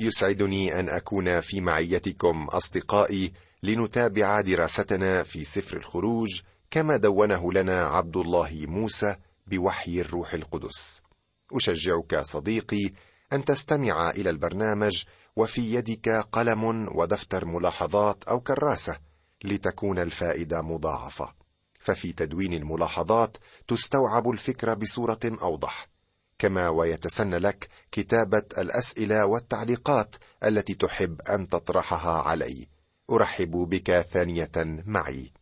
يسعدني أن أكون في معيتكم أصدقائي لنتابع دراستنا في سفر الخروج كما دونه لنا عبد الله موسى بوحي الروح القدس. أشجعك صديقي أن تستمع إلى البرنامج وفي يدك قلم ودفتر ملاحظات أو كراسة لتكون الفائدة مضاعفة. ففي تدوين الملاحظات تستوعب الفكرة بصورة أوضح. كما ويتسنى لك كتابة الأسئلة والتعليقات التي تحب أن تطرحها علي. أرحب بك ثانية معي.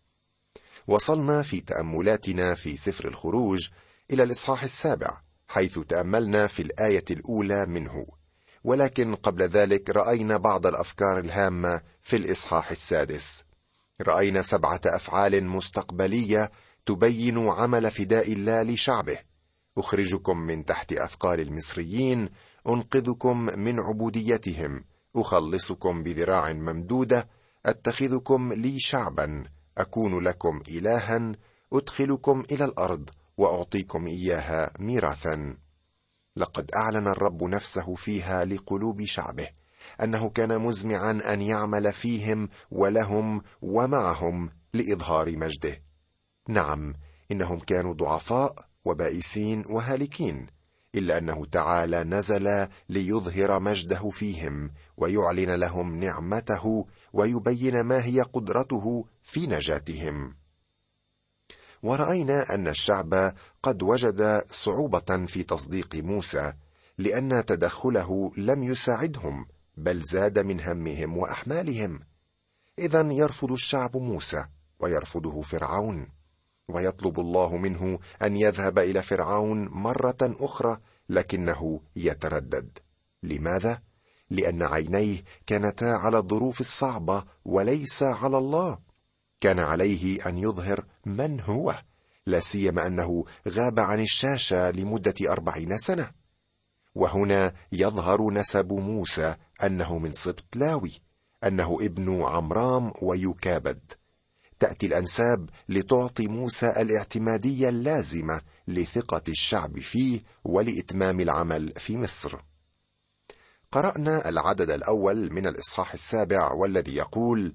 وصلنا في تأملاتنا في سفر الخروج إلى الإصحاح السابع حيث تأملنا في الآية الأولى منه. ولكن قبل ذلك رأينا بعض الأفكار الهامة في الإصحاح السادس. رأينا سبعة أفعال مستقبلية تبين عمل فداء الله لشعبه. أخرجكم من تحت أثقال المصريين أنقذكم من عبوديتهم أخلصكم بذراع ممدودة أتخذكم لي شعبا أكون لكم الها أدخلكم إلى الأرض وأعطيكم إياها ميراثا. لقد أعلن الرب نفسه فيها لقلوب شعبه أنه كان مزمعا أن يعمل فيهم ولهم ومعهم لإظهار مجده. نعم إنهم كانوا ضعفاء وبائسين وهالكين إلا أنه تعالى نزل ليظهر مجده فيهم ويعلن لهم نعمته ويبين ما هي قدرته في نجاتهم. ورأينا أن الشعب قد وجد صعوبة في تصديق موسى لأن تدخله لم يساعدهم بل زاد من همهم وأحمالهم. اذا يرفض الشعب موسى ويرفضه فرعون. ويطلب الله منه أن يذهب إلى فرعون مرة أخرى لكنه يتردد. لماذا؟ لأن عينيه كانتا على الظروف الصعبة وليس على الله. كان عليه أن يظهر من هو لا سيما أنه غاب عن الشاشة لمدة أربعين سنة. وهنا يظهر نسب موسى أنه من سبط لاوي أنه ابن عمرام ويكابد. تأتي الأنساب لتعطي موسى الاعتمادية اللازمة لثقة الشعب فيه ولإتمام العمل في مصر. قرأنا العدد الأول من الإصحاح السابع والذي يقول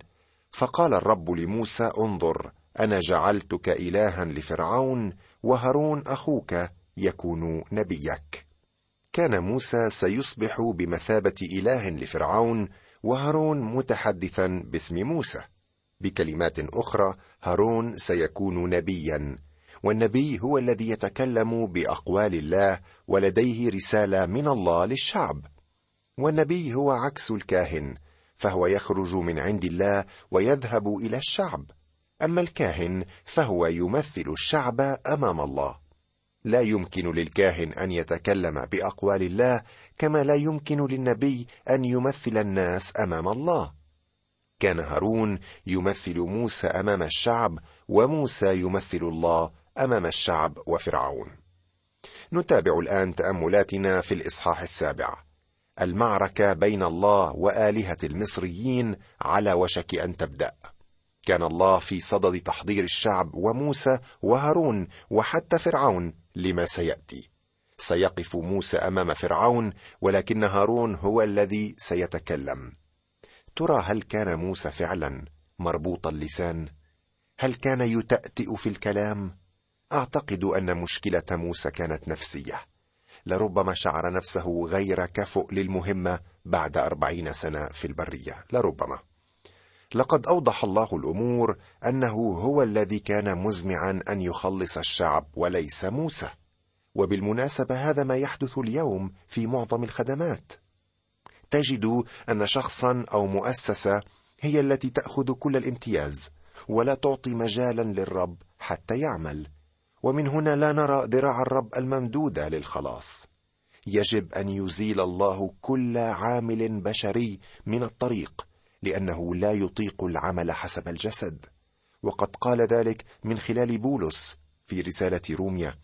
فقال الرب لموسى انظر أنا جعلتك إلها لفرعون وهارون أخوك يكون نبيك. كان موسى سيصبح بمثابة إله لفرعون وهارون متحدثا باسم موسى. بكلمات أخرى هارون سيكون نبيا. والنبي هو الذي يتكلم بأقوال الله ولديه رسالة من الله للشعب. والنبي هو عكس الكاهن فهو يخرج من عند الله ويذهب إلى الشعب. أما الكاهن فهو يمثل الشعب أمام الله. لا يمكن للكاهن أن يتكلم بأقوال الله كما لا يمكن للنبي أن يمثل الناس أمام الله. كان هارون يمثل موسى أمام الشعب وموسى يمثل الله أمام الشعب وفرعون. نتابع الآن تأملاتنا في الإصحاح السابع. المعركة بين الله وآلهة المصريين على وشك أن تبدأ. كان الله في صدد تحضير الشعب وموسى وهارون وحتى فرعون لما سيأتي. سيقف موسى أمام فرعون ولكن هارون هو الذي سيتكلم. ترى هل كان موسى فعلا مربوط اللسان؟ هل كان يتأتئ في الكلام؟ أعتقد أن مشكلة موسى كانت نفسية. لربما شعر نفسه غير كفؤ للمهمة بعد أربعين سنة في البرية. لربما. لقد أوضح الله الأمور أنه هو الذي كان مزمعا أن يخلص الشعب وليس موسى. وبالمناسبة هذا ما يحدث اليوم في معظم الخدمات. تجد أن شخصا أو مؤسسة هي التي تأخذ كل الامتياز ولا تعطي مجالا للرب حتى يعمل. ومن هنا لا نرى ذراع الرب الممدوده للخلاص. يجب أن يزيل الله كل عامل بشري من الطريق لأنه لا يطيق العمل حسب الجسد. وقد قال ذلك من خلال بولس في رسالة روميا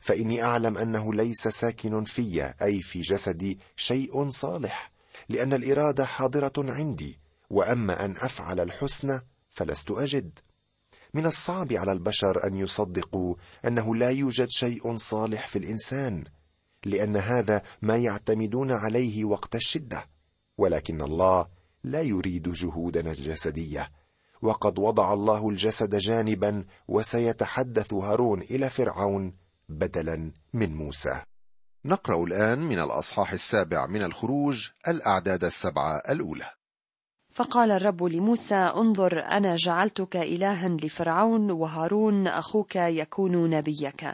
فإني أعلم أنه ليس ساكن في أي في جسدي شيء صالح لأن الإرادة حاضرة عندي وأما أن أفعل الحسنى فلست أجد. من الصعب على البشر أن يصدقوا أنه لا يوجد شيء صالح في الإنسان لأن هذا ما يعتمدون عليه وقت الشدة ولكن الله لا يريد جهودنا الجسدية. وقد وضع الله الجسد جانبا وسيتحدث هارون إلى فرعون بدلا من موسى. نقرأ الآن من الأصحاح السابع من الخروج الأعداد السبعة الأولى. فقال الرب لموسى انظر أنا جعلتك إلها لفرعون وهارون أخوك يكون نبيك.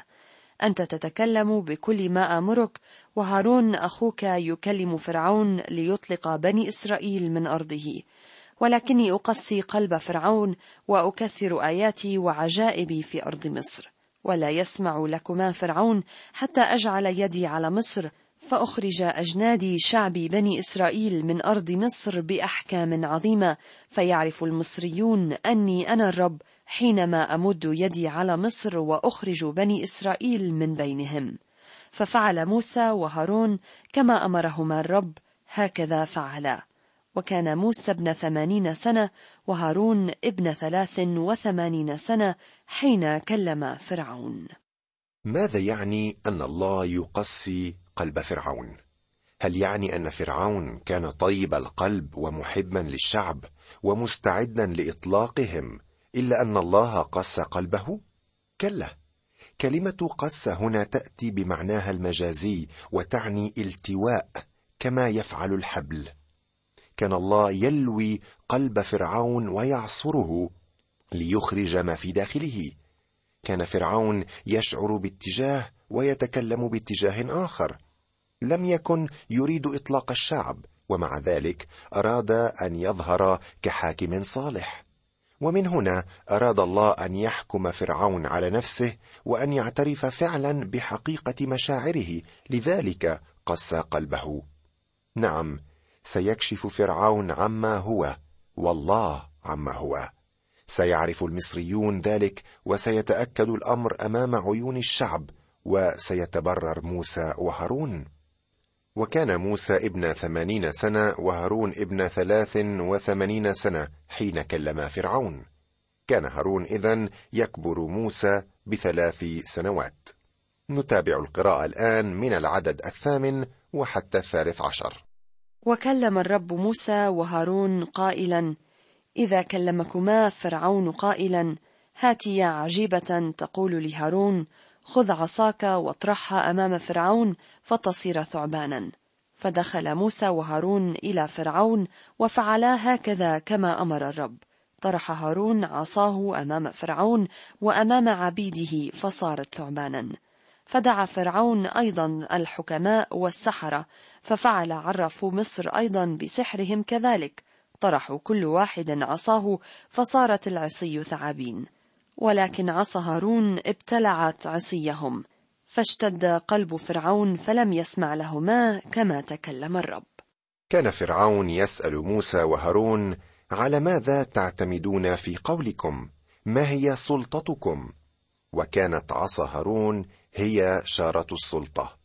أنت تتكلم بكل ما آمرك وهارون أخوك يكلم فرعون ليطلق بني إسرائيل من أرضه. ولكني اقسي قلب فرعون وأكثر آياتي وعجائبي في أرض مصر. ولا يسمع لكما فرعون حتى أجعل يدي على مصر فأخرج أجنادي شعبي بني إسرائيل من أرض مصر بأحكام عظيمة فيعرف المصريون أني أنا الرب حينما أمد يدي على مصر وأخرج بني إسرائيل من بينهم. ففعل موسى وهارون كما أمرهما الرب هكذا فعلا. وكان موسى ابن ثمانين سنة وهارون ابن ثلاث وثمانين سنة حين كلم فرعون. ماذا يعني أن الله يقسي قلب فرعون؟ هل يعني أن فرعون كان طيب القلب ومحبا للشعب ومستعدا لإطلاقهم إلا أن الله قس قلبه؟ كلا كلمة قس هنا تأتي بمعناها المجازي وتعني التواء كما يفعل الحبل. كان الله يلوي قلب فرعون ويعصره ليخرج ما في داخله. كان فرعون يشعر باتجاه ويتكلم باتجاه آخر. لم يكن يريد إطلاق الشعب ومع ذلك أراد أن يظهر كحاكم صالح. ومن هنا أراد الله أن يحكم فرعون على نفسه وأن يعترف فعلا بحقيقة مشاعره لذلك قسى قلبه. نعم سيكشف فرعون عما هو والله عما هو. سيعرف المصريون ذلك وسيتأكد الأمر أمام عيون الشعب وسيتبرر موسى وهارون. وكان موسى ابن ثمانين سنة وهارون ابن ثلاث وثمانين سنة حين كلم فرعون. كان هارون إذن يكبر موسى بثلاث سنوات. نتابع القراءة الآن من العدد الثامن وحتى الثالث عشر. وكلم الرب موسى وهارون قائلا إذا كلمكما فرعون قائلا هاتيا عجيبة تقول لهارون خذ عصاك واطرحها أمام فرعون فتصير ثعبانا. فدخل موسى وهارون إلى فرعون وفعلا هكذا كما أمر الرب. طرح هارون عصاه أمام فرعون وأمام عبيده فصارت ثعبانا. فدعا فرعون أيضا الحكماء والسحرة ففعل عرفوا مصر أيضا بسحرهم كذلك طرحوا كل واحد عصاه فصارت العصي ثعابين. ولكن عصا هارون ابتلعت عصيهم فاشتد قلب فرعون فلم يسمع لهما كما تكلم الرب. كان فرعون يسأل موسى وهارون على ماذا تعتمدون في قولكم؟ ما هي سلطتكم؟ وكانت عصا هارون هي شاره السلطة.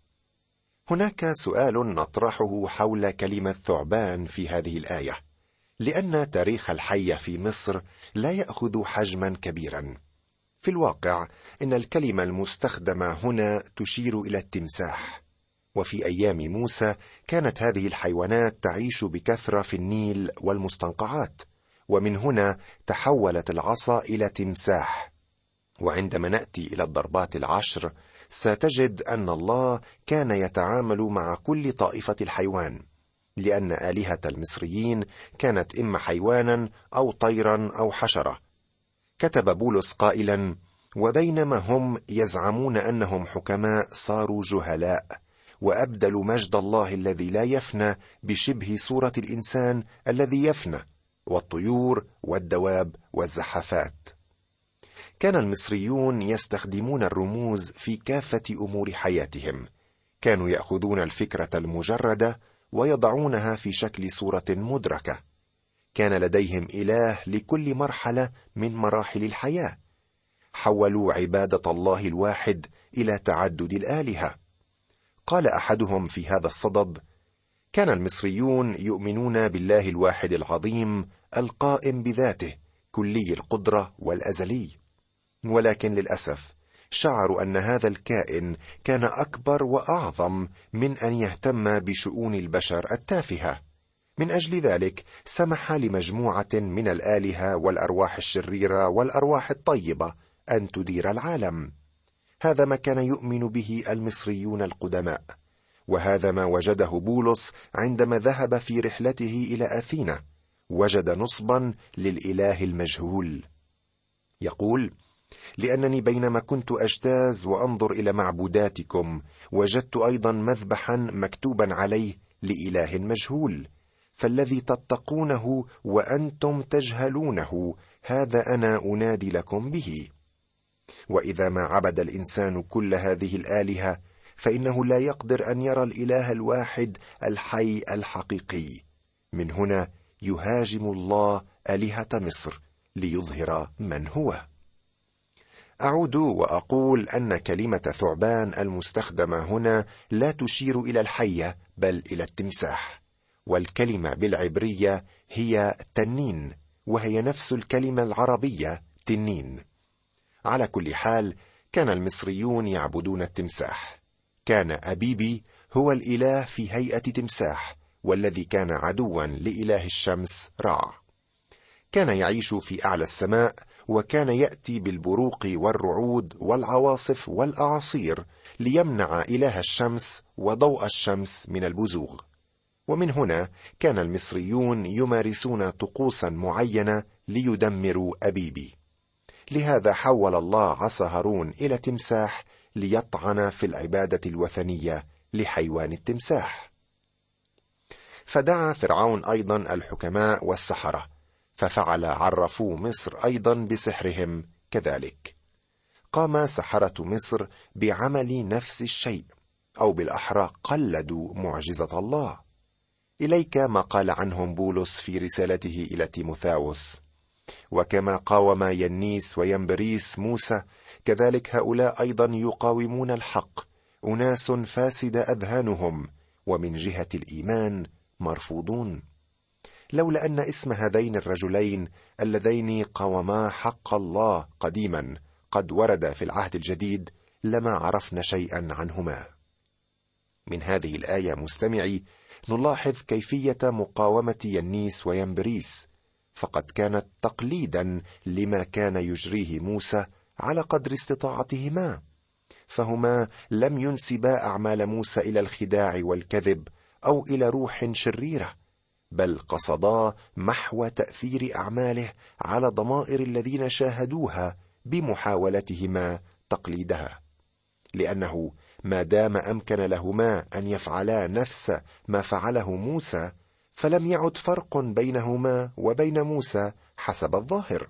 هناك سؤال نطرحه حول كلمة ثعبان في هذه الآية لأن تاريخ الحيه في مصر لا يأخذ حجما كبيرا. في الواقع إن الكلمة المستخدمة هنا تشير إلى التمساح. وفي أيام موسى كانت هذه الحيوانات تعيش بكثرة في النيل والمستنقعات ومن هنا تحولت العصا إلى تمساح. وعندما نأتي إلى الضربات العشر ستجد أن الله كان يتعامل مع كل طائفة الحيوان لأن آلهة المصريين كانت إما حيوانا أو طيرا أو حشرة. كتب بولس قائلا وبينما هم يزعمون أنهم حكماء صاروا جهلاء وأبدلوا مجد الله الذي لا يفنى بشبه صورة الإنسان الذي يفنى والطيور والدواب والزحافات كان المصريون يستخدمون الرموز في كافة أمور حياتهم. كانوا يأخذون الفكرة المجردة ويضعونها في شكل صورة مدركة. كان لديهم إله لكل مرحلة من مراحل الحياة. حولوا عبادة الله الواحد إلى تعدد الآلهة. قال أحدهم في هذا الصدد كان المصريون يؤمنون بالله الواحد العظيم القائم بذاته كلي القدرة والأزلي. ولكن للأسف شعروا أن هذا الكائن كان أكبر وأعظم من أن يهتم بشؤون البشر التافهة. من أجل ذلك سمح لمجموعة من الآلهة والأرواح الشريرة والأرواح الطيبة أن تدير العالم. هذا ما كان يؤمن به المصريون القدماء وهذا ما وجده بولس عندما ذهب في رحلته إلى أثينا وجد نصبا للإله المجهول. يقول لأنني بينما كنت أجتاز وأنظر إلى معبوداتكم وجدت أيضا مذبحا مكتوبا عليه لإله مجهول فالذي تتقونه وأنتم تجهلونه هذا أنا أنادي لكم به. وإذا ما عبد الإنسان كل هذه الآلهة فإنه لا يقدر أن يرى الإله الواحد الحي الحقيقي. من هنا يهاجم الله آلهة مصر ليظهر من هو. أعود وأقول أن كلمة ثعبان المستخدمة هنا لا تشير إلى الحية بل إلى التمساح. والكلمة بالعبرية هي تنين وهي نفس الكلمة العربية تنين. على كل حال كان المصريون يعبدون التمساح. كان أبيبي هو الإله في هيئة تمساح والذي كان عدوا لإله الشمس رع كان يعيش في أعلى السماء وكان يأتي بالبروق والرعود والعواصف والأعاصير ليمنع إله الشمس وضوء الشمس من البزوغ. ومن هنا كان المصريون يمارسون طقوسا معينة ليدمروا أبيبي. لهذا حول الله عصا هارون إلى تمساح ليطعن في العبادة الوثنية لحيوان التمساح. فدعا فرعون أيضا الحكماء والسحرة. ففعل عرفوا مصر أيضا بسحرهم كذلك. قام سحرة مصر بعمل نفس الشيء أو بالأحرى قلدوا معجزة الله. إليك ما قال عنهم بولس في رسالته إلى تيموثاوس. وكما قاوم ينيس وينبريس موسى كذلك هؤلاء أيضا يقاومون الحق. أناس فاسد أذهانهم ومن جهة الإيمان مرفوضون. لولا أن اسم هذين الرجلين اللذين قاوما حق الله قديما قد ورد في العهد الجديد لما عرفنا شيئا عنهما. من هذه الآية مستمعي نلاحظ كيفية مقاومة ينيس وينبريس فقد كانت تقليدا لما كان يجريه موسى على قدر استطاعتهما فهما لم ينسبا أعمال موسى إلى الخداع والكذب أو إلى روح شريرة بل قصدا محو تأثير أعماله على ضمائر الذين شاهدوها بمحاولتهما تقليدها لأنه ما دام أمكن لهما أن يفعلا نفس ما فعله موسى فلم يعد فرق بينهما وبين موسى حسب الظاهر.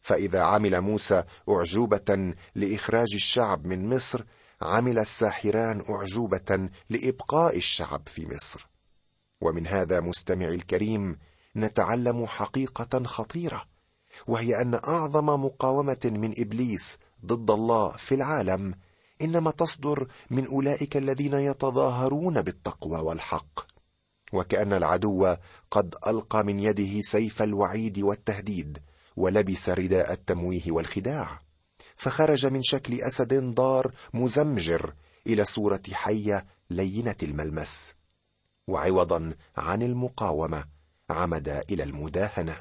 فإذا عمل موسى أعجوبة لإخراج الشعب من مصر عمل الساحران أعجوبة لإبقاء الشعب في مصر. ومن هذا مستمعي الكريم نتعلم حقيقة خطيرة وهي أن أعظم مقاومة من إبليس ضد الله في العالم إنما تصدر من أولئك الذين يتظاهرون بالتقوى والحق. وكأن العدو قد ألقى من يده سيف الوعيد والتهديد ولبس رداء التمويه والخداع. فخرج من شكل أسد ضار مزمجر إلى صورة حية لينة الملمس. وعوضا عن المقاومة عمد إلى المداهنة.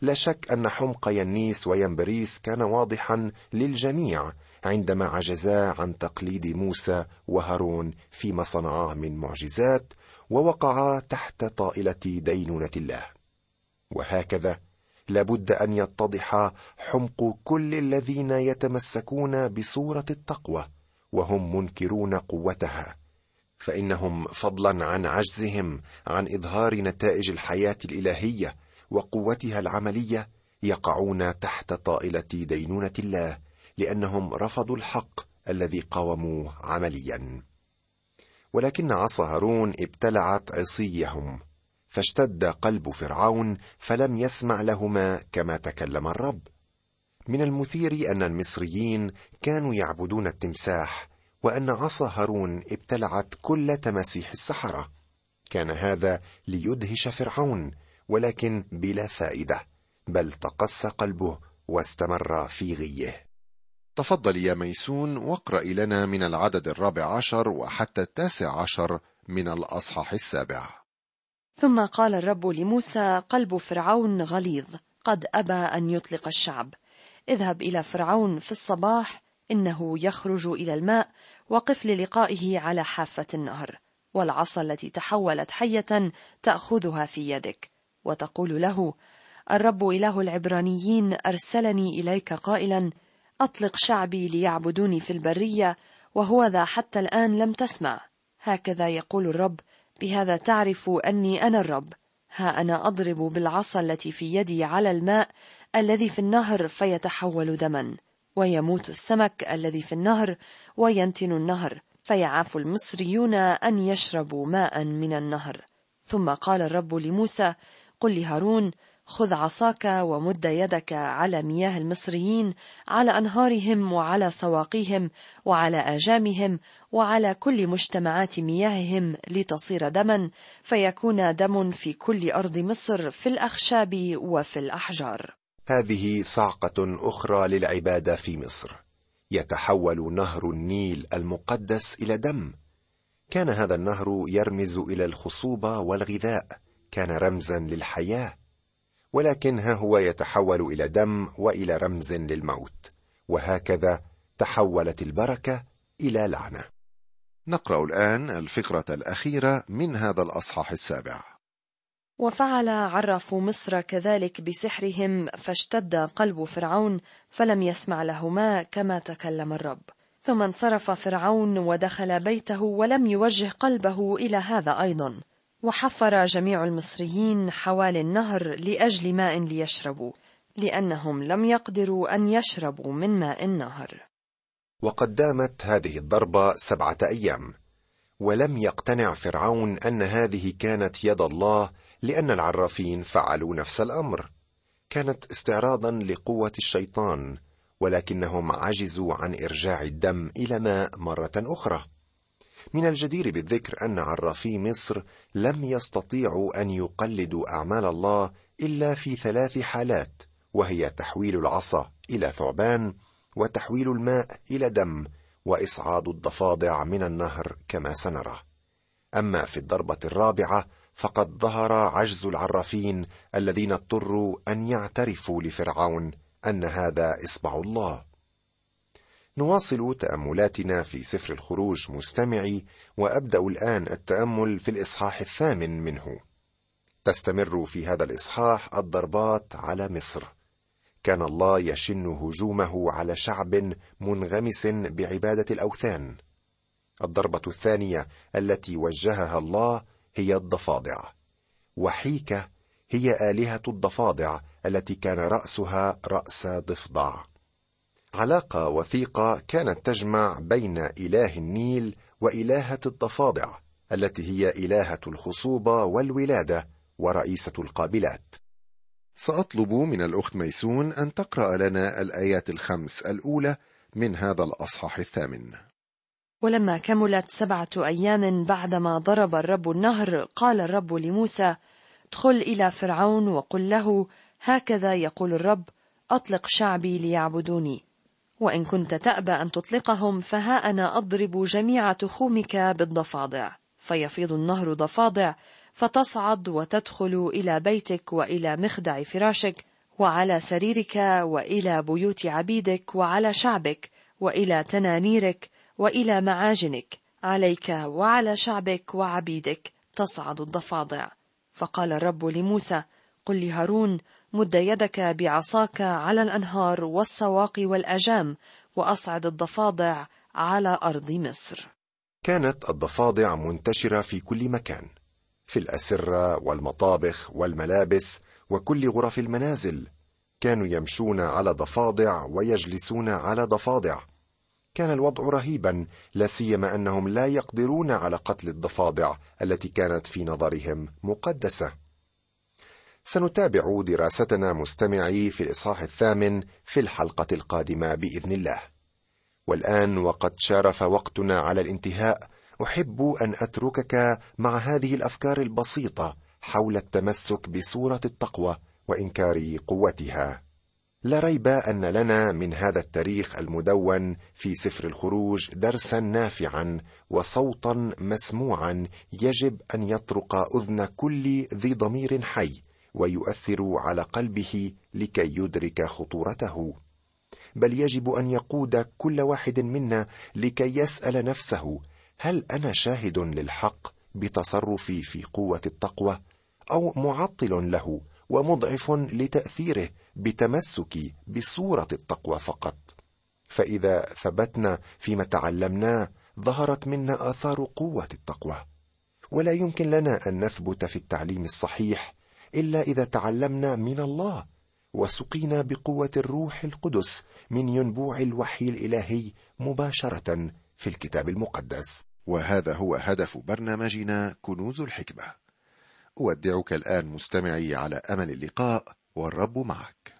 لا شك أن حمق ينيس وينبريس كان واضحا للجميع عندما عجزا عن تقليد موسى وهارون فيما صنعاه من معجزات ووقعا تحت طائلة دينونة الله. وهكذا لابد أن يتضح حمق كل الذين يتمسكون بصورة التقوى وهم منكرون قوتها. فإنهم فضلا عن عجزهم عن إظهار نتائج الحياة الإلهية وقوتها العملية يقعون تحت طائلة دينونة الله لأنهم رفضوا الحق الذي قاوموه عمليا. ولكن عصا هارون ابتلعت عصيهم فاشتد قلب فرعون فلم يسمع لهما كما تكلم الرب. من المثير أن المصريين كانوا يعبدون التمساح وأن عصا هارون ابتلعت كل تماسيح السحره كان هذا ليدهش فرعون ولكن بلا فائدة بل تقسى قلبه واستمر في غيه. تفضل يا ميسون واقرأ لنا من العدد الرابع عشر وحتى التاسع عشر من الأصحاح السابع. ثم قال الرب لموسى قلب فرعون غليظ قد أبى أن يطلق الشعب. اذهب إلى فرعون في الصباح إنه يخرج إلى الماء وقف للقائه على حافة النهر والعصا التي تحولت حية تأخذها في يدك. وتقول له الرب إله العبرانيين أرسلني إليك قائلا أطلق شعبي ليعبدوني في البرية وهو ذا حتى الآن لم تسمع. هكذا يقول الرب بهذا تعرف أني أنا الرب. ها أنا أضرب بالعصا التي في يدي على الماء الذي في النهر فيتحول دما. ويموت السمك الذي في النهر وينتن النهر فيعاف المصريون أن يشربوا ماء من النهر. ثم قال الرب لموسى قل لهارون خذ عصاك ومد يدك على مياه المصريين على أنهارهم وعلى سواقيهم وعلى آجامهم وعلى كل مجتمعات مياههم لتصير دما فيكون دم في كل أرض مصر في الأخشاب وفي الأحجار. هذه صعقه أخرى للعبادة في مصر. يتحول نهر النيل المقدس إلى دم. كان هذا النهر يرمز إلى الخصوبة والغذاء. كان رمزا للحياة. ولكن ها هو يتحول إلى دم وإلى رمز للموت. وهكذا تحولت البركة إلى لعنة. نقرأ الآن الفقرة الأخيرة من هذا الأصحاح السابع. وفعل عرفوا مصر كذلك بسحرهم فاشتد قلب فرعون فلم يسمع لهما كما تكلم الرب. ثم انصرف فرعون ودخل بيته ولم يوجه قلبه إلى هذا أيضا. وحفر جميع المصريين حوالي النهر لأجل ماء ليشربوا لأنهم لم يقدروا أن يشربوا من ماء النهر. وقد دامت هذه الضربة سبعة أيام ولم يقتنع فرعون أن هذه كانت يد الله لأن العرافين فعلوا نفس الأمر. كانت استعراضا لقوة الشيطان ولكنهم عجزوا عن إرجاع الدم إلى ماء مرة أخرى. من الجدير بالذكر أن عرافي مصر لم يستطيعوا أن يقلدوا أعمال الله إلا في ثلاث حالات وهي تحويل العصا إلى ثعبان وتحويل الماء إلى دم وإصعاد الضفادع من النهر كما سنرى. أما في الضربة الرابعة فقد ظهر عجز العرافين الذين اضطروا أن يعترفوا لفرعون أن هذا إصبع الله. نواصل تأملاتنا في سفر الخروج مستمعي وأبدأ الآن التأمل في الإصحاح الثامن منه. تستمر في هذا الإصحاح الضربات على مصر. كان الله يشن هجومه على شعب منغمس بعبادة الأوثان. الضربة الثانية التي وجهها الله هي الضفادع. وحيكة هي آلهة الضفادع التي كان رأسها رأس ضفدع. علاقة وثيقة كانت تجمع بين إله النيل وإلهة الضفادع التي هي إلهة الخصوبه والولادة ورئيسة القابلات. سأطلب من الأخت ميسون أن تقرأ لنا الآيات الخمس الأولى من هذا الأصحاح الثامن. ولما كملت سبعة أيام بعدما ضرب الرب النهر قال الرب لموسى ادخل إلى فرعون وقل له هكذا يقول الرب أطلق شعبي ليعبدوني. وإن كنت تأبى أن تطلقهم فها أنا أضرب جميع تخومك بالضفادع. فيفيض النهر ضفادع فتصعد وتدخل إلى بيتك وإلى مخدع فراشك وعلى سريرك وإلى بيوت عبيدك وعلى شعبك وإلى تنانيرك وإلى معاجنك عليك وعلى شعبك وعبيدك تصعد الضفادع. فقال الرب لموسى قل لهارون مد يدك بعصاك على الأنهار والسواقي والأجام وأصعد الضفادع على أرض مصر. كانت الضفادع منتشرة في كل مكان في الأسرة والمطابخ والملابس وكل غرف المنازل. كانوا يمشون على ضفادع ويجلسون على ضفادع. كان الوضع رهيبا لا سيما أنهم لا يقدرون على قتل الضفادع التي كانت في نظرهم مقدسة. سنتابع دراستنا مستمعي في الإصحاح الثامن في الحلقة القادمة بإذن الله. والآن وقد شارف وقتنا على الانتهاء. أحب أن أتركك مع هذه الأفكار البسيطة حول التمسك بصورة التقوى وإنكار قوتها. لا ريب أن لنا من هذا التاريخ المدون في سفر الخروج درسا نافعا وصوتا مسموعا يجب أن يطرق أذن كل ذي ضمير حي ويؤثر على قلبه لكي يدرك خطورته. بل يجب أن يقود كل واحد منا لكي يسأل نفسه هل أنا شاهد للحق بتصرفي في قوة التقوى أو معطل له ومضعف لتأثيره بتمسكي بصورة التقوى فقط. فإذا ثبتنا فيما تعلمناه ظهرت منا آثار قوة التقوى. ولا يمكن لنا أن نثبت في التعليم الصحيح إلا إذا تعلمنا من الله وسقينا بقوة الروح القدس من ينبوع الوحي الإلهي مباشرة في الكتاب المقدس. وهذا هو هدف برنامجنا كنوز الحكمة. أودعك الآن مستمعي على أمل اللقاء والرب معك.